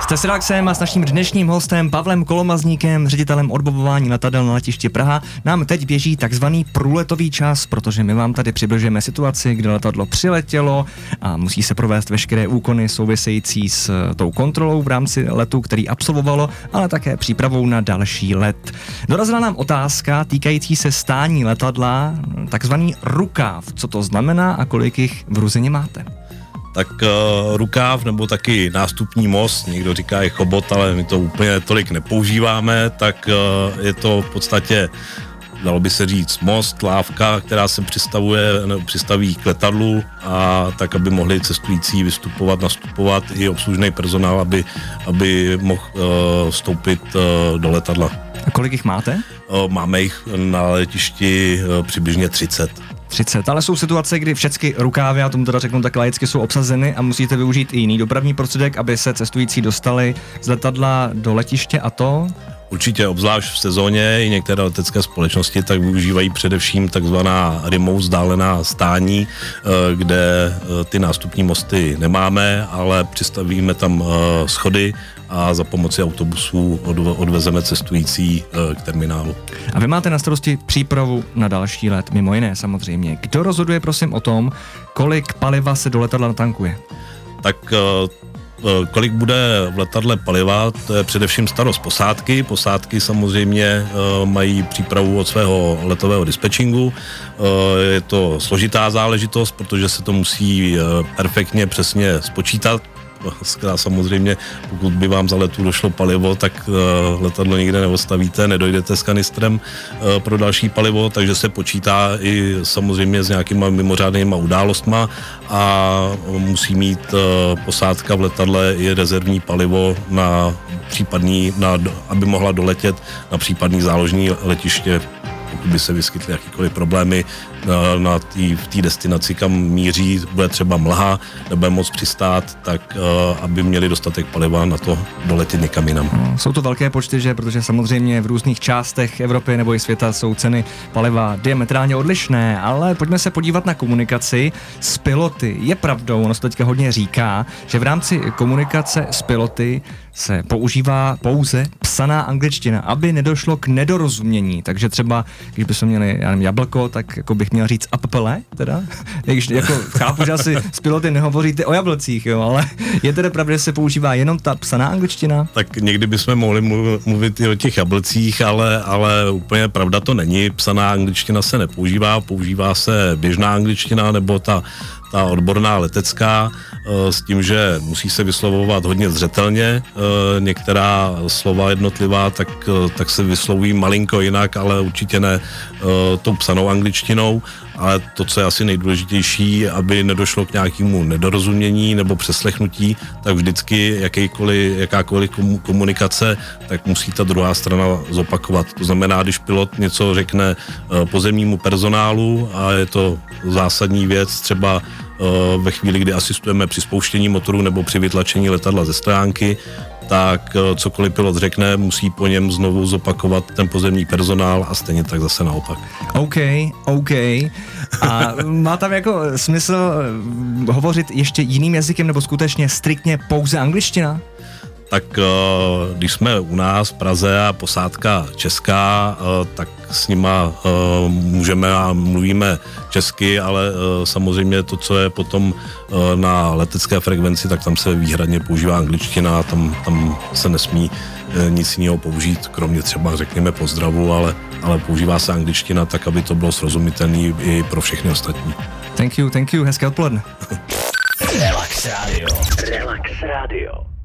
Jste s Relaxem a s naším dnešním hostem Pavlem Kolomazníkem, ředitelem odbavování letadel na letiště Praha, nám teď běží takzvaný průletový čas, protože my vám tady přibližujeme situaci, kdy letadlo přiletělo a musí se provést veškeré úkony související s eh, tou kontrolou v rámci letu, který absolvovalo, ale také přípravou na další let. Dorazila nám otázka týkající se stání letadla, takzvaný rukáv. Co to znamená a kolik jich v Ruzině máte? Tak uh, rukáv nebo taky nástupní most, někdo říká i chobot, ale my to úplně tolik nepoužíváme, tak uh, je to v podstatě dalo by se říct most, lávka, která se přistavuje, přistaví k letadlu a tak, aby mohli cestující vystupovat, nastupovat i obslužný personál, aby, aby mohl uh, vstoupit uh, do letadla. A kolik jich máte? Uh, máme jich na letišti uh, přibližně 30. 30. Ale jsou situace, kdy všechny rukávy, a tomu teda řeknu tak laicky, jsou obsazeny a musíte využít i jiný dopravní prostředek, aby se cestující dostali z letadla do letiště a to? Určitě, obzvlášť v sezóně, i některé letecké společnosti tak využívají především takzvaná remote vzdálená stání, eh, kde eh, ty nástupní mosty nemáme, ale přistavíme tam eh, schody a za pomoci autobusů odvezeme cestující k terminálu. A vy máte na starosti přípravu na další let, mimo jiné samozřejmě. Kdo rozhoduje prosím o tom, kolik paliva se do letadla natankuje? Tak Eh, kolik bude v letadle paliva, to je především starost posádky. Posádky samozřejmě eh, mají přípravu od svého letového dispečingu. Eh, je to složitá záležitost, protože se to musí perfektně přesně spočítat, Skvělá samozřejmě, pokud by vám za letu došlo palivo, tak uh, letadlo nikde neostavíte, nedojdete s kanistrem uh, pro další palivo, takže se počítá i samozřejmě s nějakýma mimořádnýma událostma a musí mít uh, posádka v letadle i rezervní palivo na případný, na, aby mohla doletět na případný záložní letiště pokud by se vyskytly jakýkoliv problémy na, na tý, v té destinaci, kam míří, bude třeba mlha, nebude moc přistát, tak uh, aby měli dostatek paliva na to doletět někam jinam. No, jsou to velké počty, že? Protože samozřejmě v různých částech Evropy nebo i světa jsou ceny paliva diametrálně odlišné, ale pojďme se podívat na komunikaci s piloty. Je pravdou, ono se teďka hodně říká, že v rámci komunikace s piloty se používá pouze psaná angličtina, aby nedošlo k nedorozumění. Takže třeba, když bychom měli já nevím, jablko, tak jako bych měl říct apple, teda. Když, jako, chápu, že asi s piloty nehovoříte o jablcích, jo, ale je teda pravda, že se používá jenom ta psaná angličtina? Tak někdy bychom mohli mluvit i o těch jablcích, ale, ale úplně pravda to není. Psaná angličtina se nepoužívá, používá se běžná angličtina nebo ta ta odborná letecká eh, s tím, že musí se vyslovovat hodně zřetelně. Eh, některá slova jednotlivá tak, eh, tak se vyslovují malinko jinak, ale určitě ne tou psanou angličtinou. Ale to, co je asi nejdůležitější, aby nedošlo k nějakému nedorozumění nebo přeslechnutí, tak vždycky jakákoliv komunikace, tak musí ta druhá strana zopakovat. To znamená, když pilot něco řekne pozemnímu personálu a je to zásadní věc, třeba ve chvíli, kdy asistujeme při spouštění motoru nebo při vytlačení letadla ze stránky, tak eh, cokoliv pilot řekne, musí po něm znovu zopakovat ten pozemní personál a stejně tak zase naopak. OK, OK. A má tam jako smysl eh, hovořit ještě jiným jazykem nebo skutečně striktně pouze angličtina? Tak eh, když jsme u nás v Praze a posádka česká, eh, tak s nima eh, můžeme a mluvíme česky, ale samozřejmě to, co je potom na letecké frekvenci, tak tam se výhradně používá angličtina a tam, tam se nesmí nic jiného použít, kromě třeba řekněme pozdravu, ale, ale používá se angličtina tak, aby to bylo srozumitelné i pro všechny ostatní. Thank you, thank you, hezké odpoledne. Relax Radio. Relax Radio.